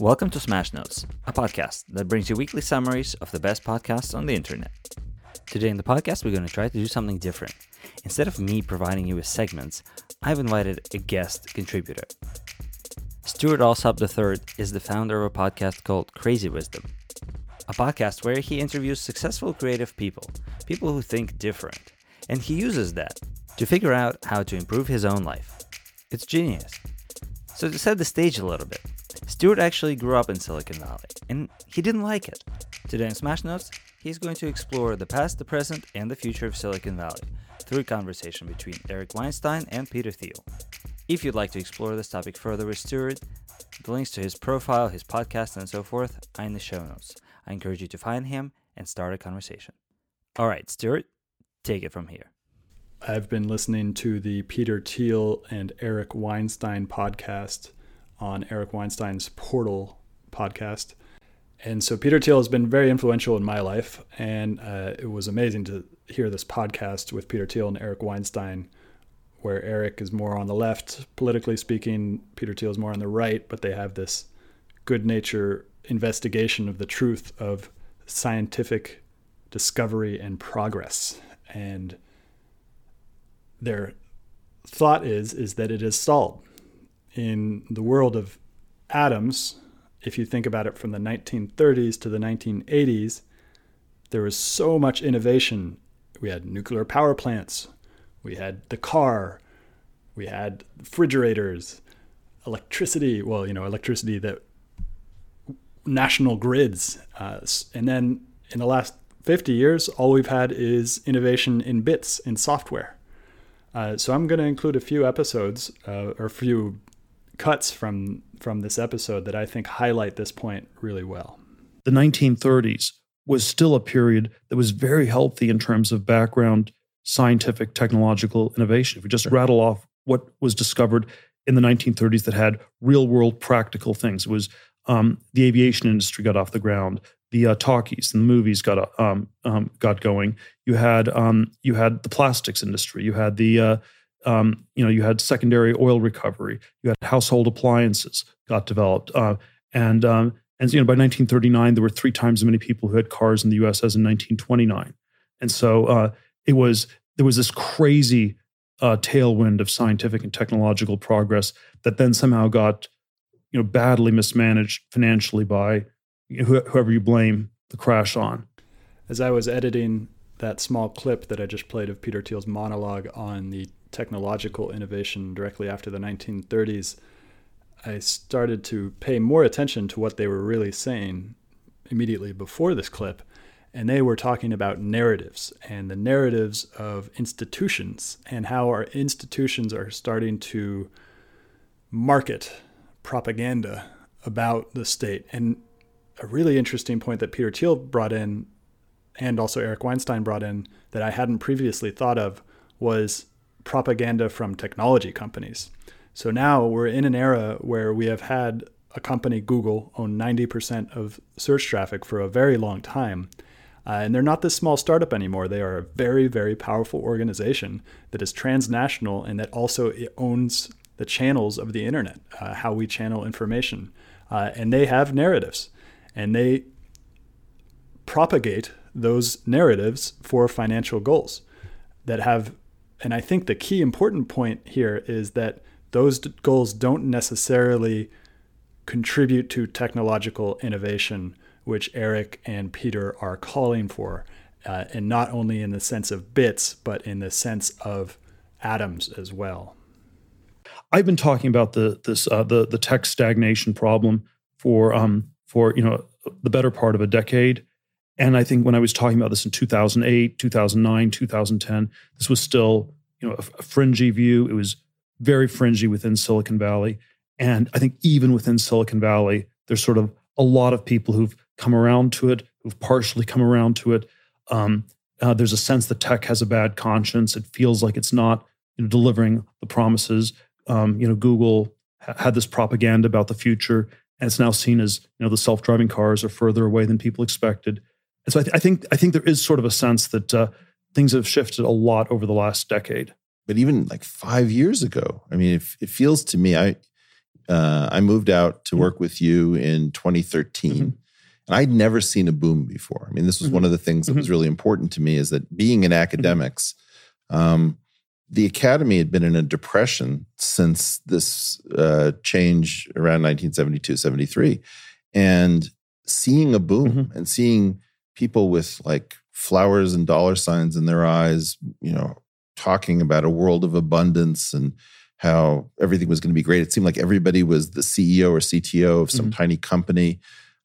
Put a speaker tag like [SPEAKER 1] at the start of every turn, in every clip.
[SPEAKER 1] Welcome to Smash Notes, a podcast that brings you weekly summaries of the best podcasts on the internet. Today in the podcast, we're going to try to do something different. Instead of me providing you with segments, I've invited a guest contributor. Stewart Alsop III is the founder of a podcast called Crazy Wisdom, a podcast where he interviews successful creative people, people who think different, and he uses that to figure out how to improve his own life. It's genius. So, to set the stage a little bit, Stewart actually grew up in Silicon Valley, and he didn't like it. Today in Smash Notes, he's going to explore the past, the present, and the future of Silicon Valley through a conversation between Eric Weinstein and Peter Thiel. If you'd like to explore this topic further with Stewart, the links to his profile, his podcast, and so forth are in the show notes. I encourage you to find him and start a conversation. All right, Stewart, take it from here.
[SPEAKER 2] I've been listening to the Peter Thiel and Eric Weinstein podcast on Eric Weinstein's Portal podcast. And so Peter Thiel has been very influential in my life. And uh, it was amazing to hear this podcast with Peter Thiel and Eric Weinstein, where Eric is more on the left, politically speaking, Peter Thiel is more on the right, but they have this good nature investigation of the truth of scientific discovery and progress. And their thought is is that it is stalled in the world of atoms, if you think about it from the 1930s to the 1980s, there was so much innovation. We had nuclear power plants, we had the car, we had refrigerators, electricity. Well, you know, electricity that national grids. Uh, and then in the last 50 years, all we've had is innovation in bits, in software. Uh, so I'm going to include a few episodes uh, or a few cuts from from this episode that I think highlight this point really well.
[SPEAKER 3] The 1930s was still a period that was very healthy in terms of background scientific technological innovation. If we just sure. rattle off what was discovered in the 1930s that had real world practical things, it was um, the aviation industry got off the ground. The uh, talkies and the movies got uh, um, um, got going. You had um, you had the plastics industry. You had the uh, um, you know, you had secondary oil recovery, you had household appliances got developed, uh, and um, and you know by 1939 there were three times as many people who had cars in the U.S. as in 1929, and so uh, it was there was this crazy uh, tailwind of scientific and technological progress that then somehow got you know badly mismanaged financially by whoever you blame the crash on.
[SPEAKER 2] As I was editing that small clip that I just played of Peter Thiel's monologue on the technological innovation directly after the 1930s, I started to pay more attention to what they were really saying immediately before this clip. And they were talking about narratives and the narratives of institutions and how our institutions are starting to market propaganda about the state. And a really interesting point that Peter Thiel brought in and also Eric Weinstein brought in that I hadn't previously thought of was propaganda from technology companies. So now we're in an era where we have had a company, Google, own 90% of search traffic for a very long time. Uh, and they're not this small startup anymore. They are a very, very powerful organization that is transnational and that also owns the channels of the internet, uh, how we channel information. Uh, and they have narratives and they propagate those narratives for financial goals that have and I think the key important point here is that those goals don't necessarily contribute to technological innovation, which Eric and Peter are calling for, uh, and not only in the sense of bits, but in the sense of atoms as well.
[SPEAKER 3] I've been talking about the this uh, the the tech stagnation problem for um, for you know the better part of a decade, and I think when I was talking about this in 2008, 2009, 2010, this was still you know a, a fringy view. It was very fringy within Silicon Valley, and I think even within Silicon Valley, there's sort of a lot of people who've come around to it, who've partially come around to it. Um, uh, there's a sense that tech has a bad conscience. It feels like it's not you know, delivering the promises. Um, you know, Google ha- had this propaganda about the future, and it's now seen as you know the self-driving cars are further away than people expected. And so I, th- I think I think there is sort of a sense that uh, things have shifted a lot over the last decade.
[SPEAKER 4] But even like five years ago, I mean, it, it feels to me, I uh, I moved out to work with you in 2013. Mm-hmm. And I'd never seen a boom before. I mean, this was mm-hmm. one of the things that mm-hmm. was really important to me is that being in academics, um, the academy had been in a depression since this uh, change around 1972, 73. And seeing a boom mm-hmm. and seeing people with like flowers and dollar signs in their eyes, you know, talking about a world of abundance and how everything was going to be great. It seemed like everybody was the CEO or CTO of some mm-hmm. tiny company.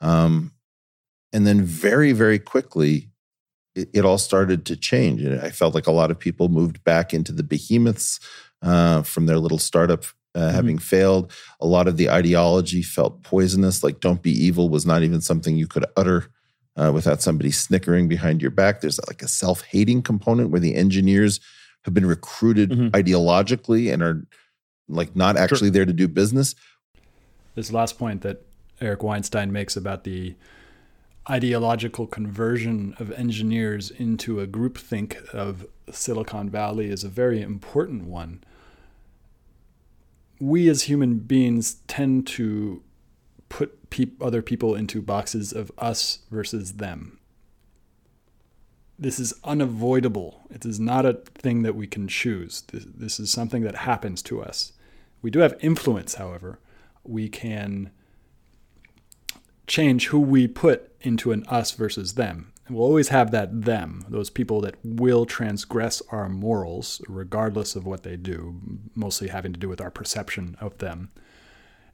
[SPEAKER 4] Um, and then very, very quickly, it, it, all started to change. And I felt like a lot of people moved back into the behemoths uh, from their little startup uh, mm-hmm. having failed. A lot of the ideology felt poisonous, like don't be evil was not even something you could utter. Uh, without somebody snickering behind your back. There's like a self hating component where the engineers have been recruited mm-hmm. ideologically and are like not actually sure. there to do business.
[SPEAKER 2] This last point that Eric Weinstein makes about the ideological conversion of engineers into a groupthink of Silicon Valley is a very important one. We as human beings tend to put pe- other people into boxes of us versus them. This is unavoidable. It is not a thing that we can choose. This, this is something that happens to us. We do have influence, however. We can change who we put into an us versus them. And we'll always have that them, those people that will transgress our morals, regardless of what they do, mostly having to do with our perception of them.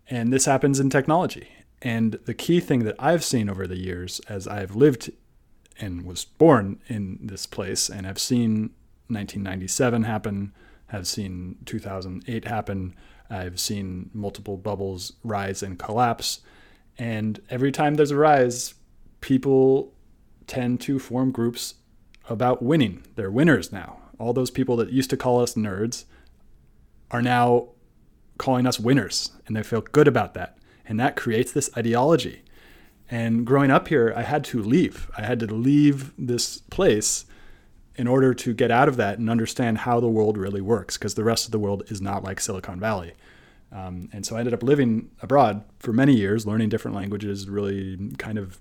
[SPEAKER 2] And this happens in technology. And the key thing that I've seen over the years as I've lived and was born in this place and have seen 1997 happen, have seen 2008 happen, I've seen multiple bubbles rise and collapse. And every time there's a rise, people tend to form groups about winning. They're winners now. All those people that used to call us nerds are now calling us winners, and they feel good about that. And that creates this ideology. And growing up here, I had to leave. I had to leave this place in order to get out of that and understand how the world really works, because the rest of the world is not like Silicon Valley. Um, and so I ended up living abroad for many years, learning different languages, really kind of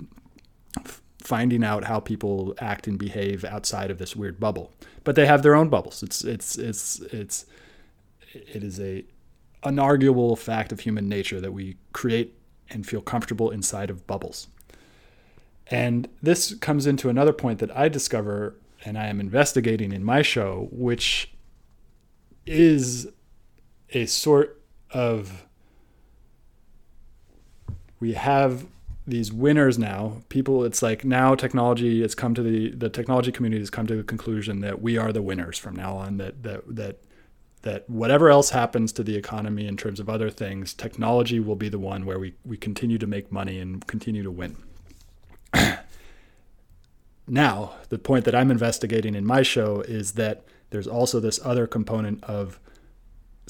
[SPEAKER 2] f- finding out how people act and behave outside of this weird bubble. But they have their own bubbles. It's it's it's it's it is a unarguable fact of human nature that we create and feel comfortable inside of bubbles. And this comes into another point that I discover and I am investigating in my show, which is a sort of we have these winners now people it's like now technology has come to the the technology community has come to the conclusion that we are the winners from now on that that that that whatever else happens to the economy in terms of other things technology will be the one where we we continue to make money and continue to win now the point that i'm investigating in my show is that there's also this other component of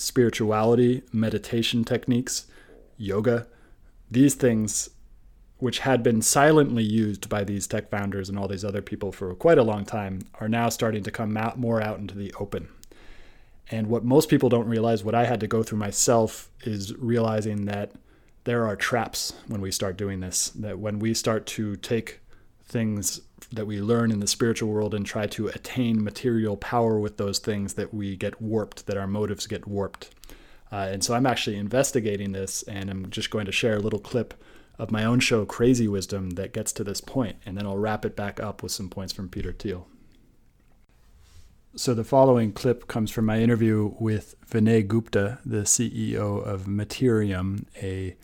[SPEAKER 2] spirituality, meditation techniques, yoga, these things, which had been silently used by these tech founders and all these other people for quite a long time, are now starting to come out more out into the open. And what most people don't realize, what I had to go through myself, is realizing that there are traps when we start doing this. That when we start to take things that we learn in the spiritual world and try to attain material power with those things that we get warped, that our motives get warped. Uh, and so I'm actually investigating this, and I'm just going to share a little clip of my own show, Crazy Wisdom, that gets to this point, and then I'll wrap it back up with some points from Peter Thiel. So the following clip comes from my interview with Vinay Gupta, the CEO of Mattereum, a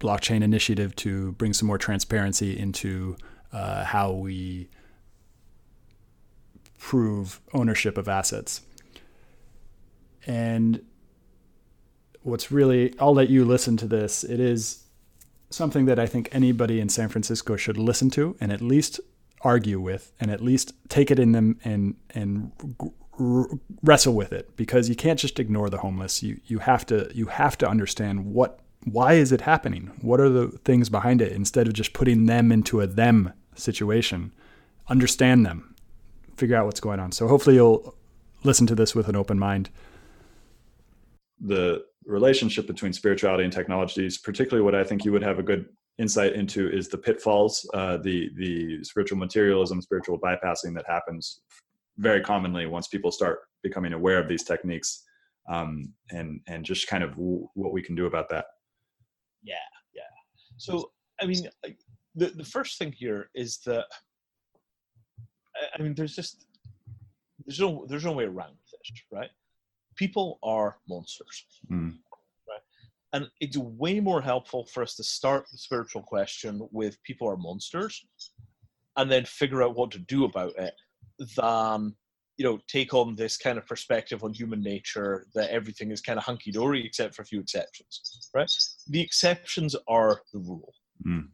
[SPEAKER 2] blockchain initiative to bring some more transparency into uh, how we prove ownership of assets. And what's really, I'll let you listen to this. It is something that I think anybody in San Francisco should listen to and at least argue with and at least take it in them and and wrestle with it. Because you can't just ignore the homeless. You you have to you have to understand what why is it happening? What are the things behind it? Instead of just putting them into a them situation, understand them, figure out what's going on. So hopefully you'll listen to this with an open mind.
[SPEAKER 5] The
[SPEAKER 2] relationship between spirituality and technologies, particularly what I think you would have a good insight into is the pitfalls, uh, the the spiritual materialism, spiritual bypassing that happens very commonly once people start becoming aware of these techniques, um, and and just kind of w- what we can do about that.
[SPEAKER 5] Yeah, yeah. So I mean, the the first thing here is that I mean, there's just there's no there's no way around this, right? People are monsters.
[SPEAKER 2] Mm.
[SPEAKER 5] And it's way more helpful for us to start the spiritual question with people are monsters and then figure out what to do about it than you know take on this kind of perspective on human nature that everything is kind of hunky dory except for a few exceptions right the exceptions are the rule
[SPEAKER 2] mm.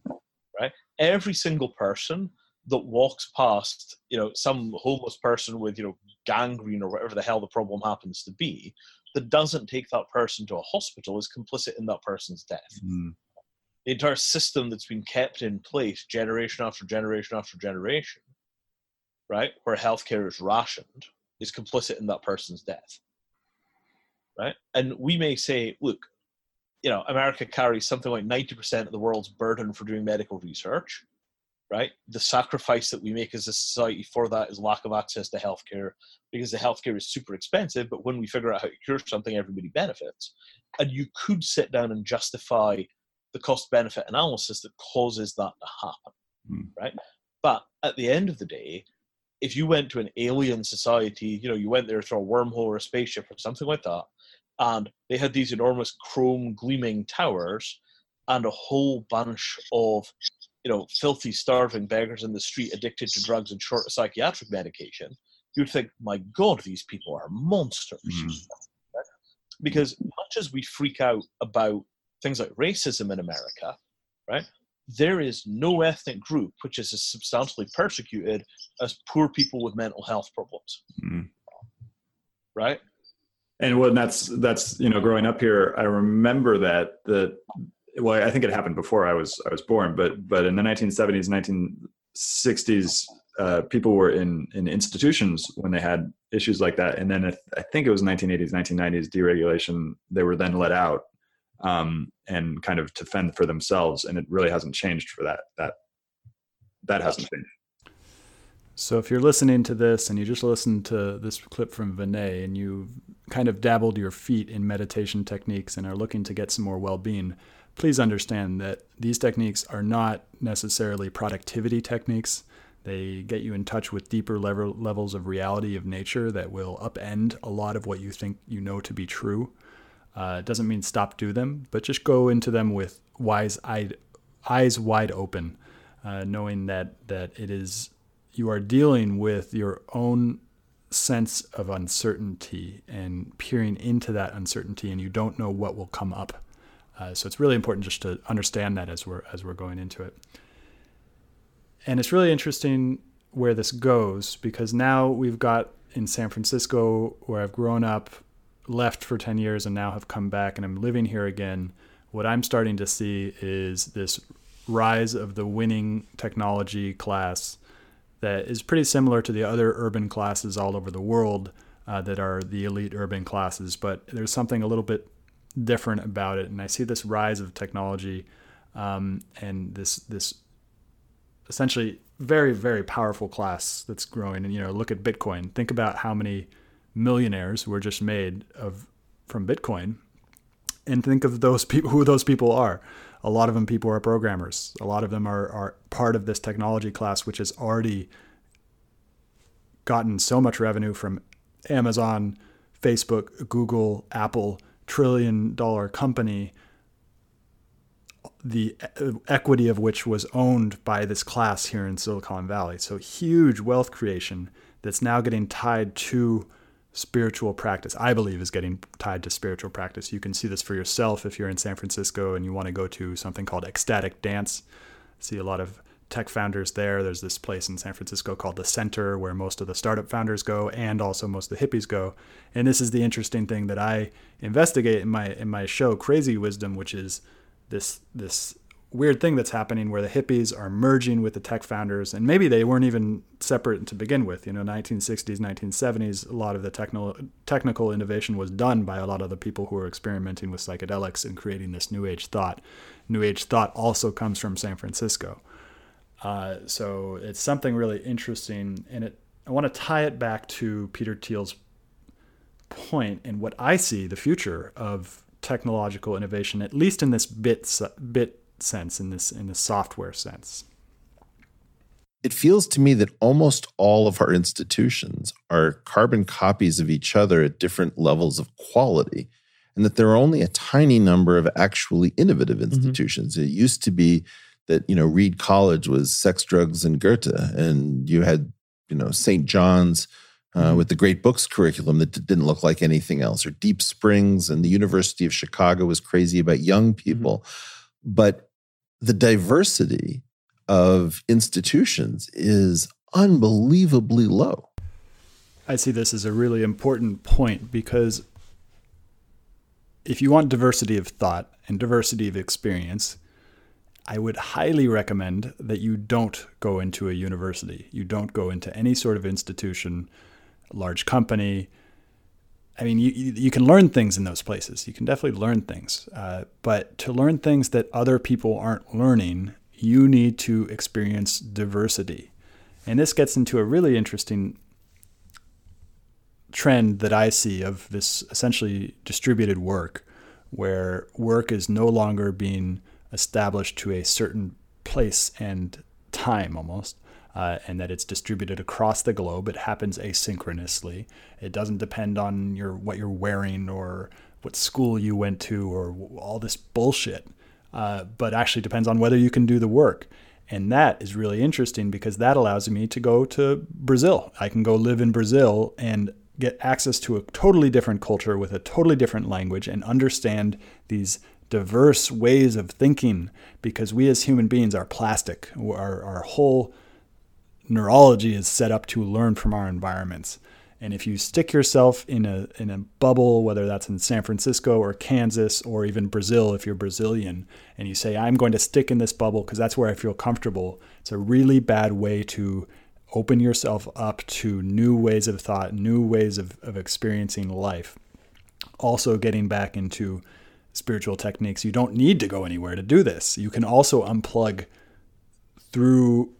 [SPEAKER 5] right every single person that walks past you know some homeless person with you know gangrene or whatever the hell the problem happens to be that doesn't take that person to a hospital is complicit in that person's death.
[SPEAKER 2] Mm.
[SPEAKER 5] The entire system that's been kept in place generation after generation after generation, right, where healthcare is rationed, is complicit in that person's death. Right? And we may say, look, you know, America carries something like 90% of the world's burden for doing medical research right? The sacrifice that we make as a society for that is lack of access to healthcare because the healthcare is super expensive. But when we figure out how to cure something, everybody benefits. And you could sit down and justify the cost benefit analysis that causes that to happen,
[SPEAKER 2] mm.
[SPEAKER 5] right? But at the end of the day, if you went to an alien society, you know, you went there through a wormhole or a spaceship or something like that, and they had these enormous chrome gleaming towers and a whole bunch of you know, filthy, starving beggars in the street addicted to drugs and short psychiatric medication, you'd think, my God, these people are monsters.
[SPEAKER 2] Mm.
[SPEAKER 5] Because much as we freak out about things like racism in America, right, there is no ethnic group which is as substantially persecuted as poor people with mental health problems.
[SPEAKER 2] Mm.
[SPEAKER 5] Right?
[SPEAKER 2] And when that's that's you know growing up here, I remember that the well, I think it happened before I was I was born, but but in the 1970s, 1960s, uh, people were in in institutions when they had issues like that, and then I think it was 1980s, 1990s deregulation. They were then let out um, and kind of to fend for themselves, and it really hasn't changed for that that that hasn't changed. So if you're listening to this and you just listened to this clip from Vinay and you've kind of dabbled your feet in meditation techniques and are looking to get some more well-being, please understand that these techniques are not necessarily productivity techniques. They get you in touch with deeper level, levels of reality of nature that will upend a lot of what you think you know to be true. Uh, it doesn't mean stop do them, but just go into them with wise eyes wide open, uh, knowing that that it is you are dealing with your own sense of uncertainty and peering into that uncertainty, and you don't know what will come up. Uh, so it's really important just to understand that as we're as we're going into it. And it's really interesting where this goes because now we've got in San Francisco where I've grown up, left for 10 years and now have come back and I'm living here again. What I'm starting to see is this rise of the winning technology class that is pretty similar to the other urban classes all over the world uh, that are the elite urban classes, but there's something a little bit different about it. And I see this rise of technology um, and this this essentially very very powerful class that's growing. And you know, look at Bitcoin. Think about how many millionaires were just made of from Bitcoin, and think of those people who those people are. A lot of them people are programmers. A lot of them are are part of this technology class, which has already gotten so much revenue from Amazon, Facebook, Google, Apple trillion dollar company, the equity of which was owned by this class here in Silicon Valley. So huge wealth creation that's now getting tied to spiritual practice. I believe is getting tied to spiritual practice. You can see this for yourself if you're in San Francisco and you want to go to something called ecstatic dance. See a lot of tech founders there. There's this place in San Francisco called the Center where most of the startup founders go and also most of the hippies go. And this is the interesting thing that I investigate in my in my show Crazy Wisdom, which is this this weird thing that's happening where the hippies are merging with the tech founders, and maybe they weren't even separate to begin with. You know, 1960s, 1970s, a lot of the technical technical innovation was done by a lot of the people who were experimenting with psychedelics and creating this New Age thought. New Age thought also comes from San Francisco, uh, so it's something really interesting, and it. I want to tie it back to Peter Thiel's point and what I see the future of technological innovation, at least in this bit bit sense, in this in the software sense.
[SPEAKER 4] It feels to me that almost all of our institutions are carbon copies of each other at different levels of quality, and that there are only a tiny number of actually innovative mm-hmm. institutions. Mm-hmm. It used to be that you know Reed College was sex, drugs, and Goethe, and you had you know St. John's uh, mm-hmm. with the Great Books curriculum that didn't look like anything else, or Deep Springs and the University of Chicago was crazy about young mm-hmm. people. Mm-hmm. But the diversity of institutions is unbelievably low.
[SPEAKER 2] I see this as a really important point because if you want diversity of thought and diversity of experience, I would highly recommend that you don't go into a university. You don't go into any sort of institution large company. I mean, you, you can learn things in those places. You can definitely learn things. Uh, but to learn things that other people aren't learning, you need to experience diversity. And this gets into a really interesting trend that I see of this essentially distributed work, where work is no longer being established to a certain place and time almost, uh, and that it's distributed across the globe. It happens asynchronously. It doesn't depend on your what you're wearing or what school you went to or all this bullshit, uh, but actually depends on whether you can do the work. And that is really interesting because that allows me to go to Brazil. I can go live in Brazil and get access to a totally different culture with a totally different language and understand these diverse ways of thinking because we as human beings are plastic. Our, our whole neurology is set up to learn from our environments. And if you stick yourself in a in a bubble, whether that's in San Francisco or Kansas or even Brazil, if you're Brazilian, and you say I'm going to stick in this bubble because that's where I feel comfortable, it's a really bad way to open yourself up to new ways of thought, new ways of, of experiencing life. Also, getting back into spiritual techniques, you don't need to go anywhere to do this. You can also unplug through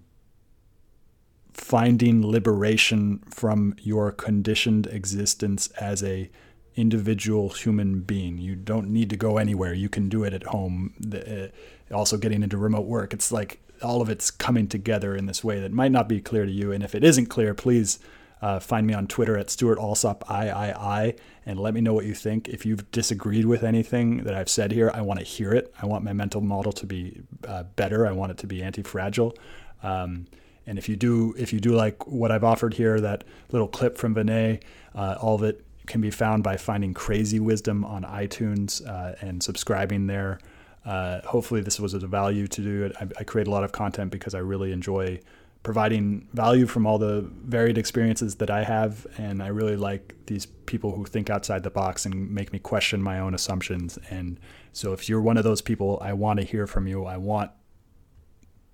[SPEAKER 2] finding liberation from your conditioned existence as a individual human being. You don't need to go anywhere. You can do it at home. Uh, also getting into remote work. It's like all of it's coming together in this way that might not be clear to you. And if it isn't clear, please uh, find me on Twitter at Stewart Alsop III and let me know what you think. If you've disagreed with anything that I've said here, I want to hear it. I want my mental model to be uh, better. I want it to be anti-fragile. Um, and if you do, if you do like what I've offered here, that little clip from Vinay, uh, all of it can be found by finding Crazy Wisdom on iTunes uh, and subscribing there. Uh, hopefully, this was a value to do it. I, I, create a lot of content because I really enjoy providing value from all the varied experiences that I have, and I really like these people who think outside the box and make me question my own assumptions. And so, if you're one of those people, I want to hear from you. I want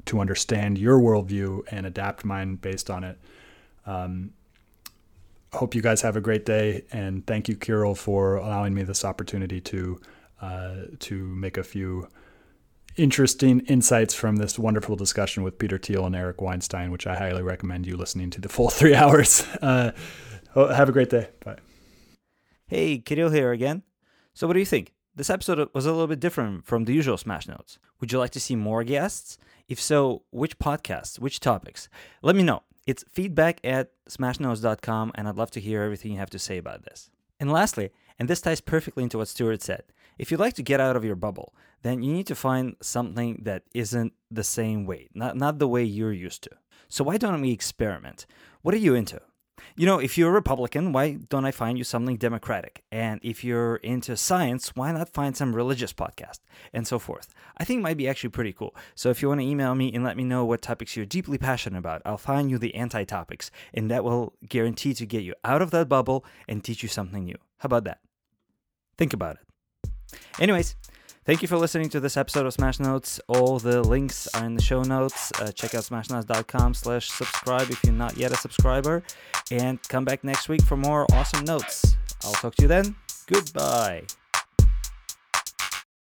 [SPEAKER 2] to understand your worldview and adapt mine based on it. Um, hope you guys have a great day, and thank you, Kirill, for allowing me this opportunity to uh, to make a few interesting insights from this wonderful discussion with Peter Thiel and Eric Weinstein, which I highly recommend you listening to the full three hours. Uh, have a great day. Bye.
[SPEAKER 1] Hey, Kirill here again. So, what do you think? This episode was a little bit different from the usual Smash Notes. Would you like to see more guests? If so, which podcasts, which topics? Let me know. It's feedback at smashnotes.com, and I'd love to hear everything you have to say about this. And lastly, and this ties perfectly into what Stewart said, if you'd like to get out of your bubble, then you need to find something that isn't the same way, not, not the way you're used to. So why don't we experiment? What are you into? You know, if you're a Republican, why don't I find you something Democratic? And if you're into science, why not find some religious podcast? And so forth. I think might be actually pretty cool. So if you want to email me and let me know what topics you're deeply passionate about, I'll find you the anti topics, and that will guarantee to get you out of that bubble and teach you something new. How about that? Think about it. Anyways, Thank you for listening to this episode of Smash Notes. All the links are in the show notes. Uh, check out smashnotes.com slash subscribe if you're not yet a subscriber. And come back next week for more awesome notes. I'll talk to you then. Goodbye.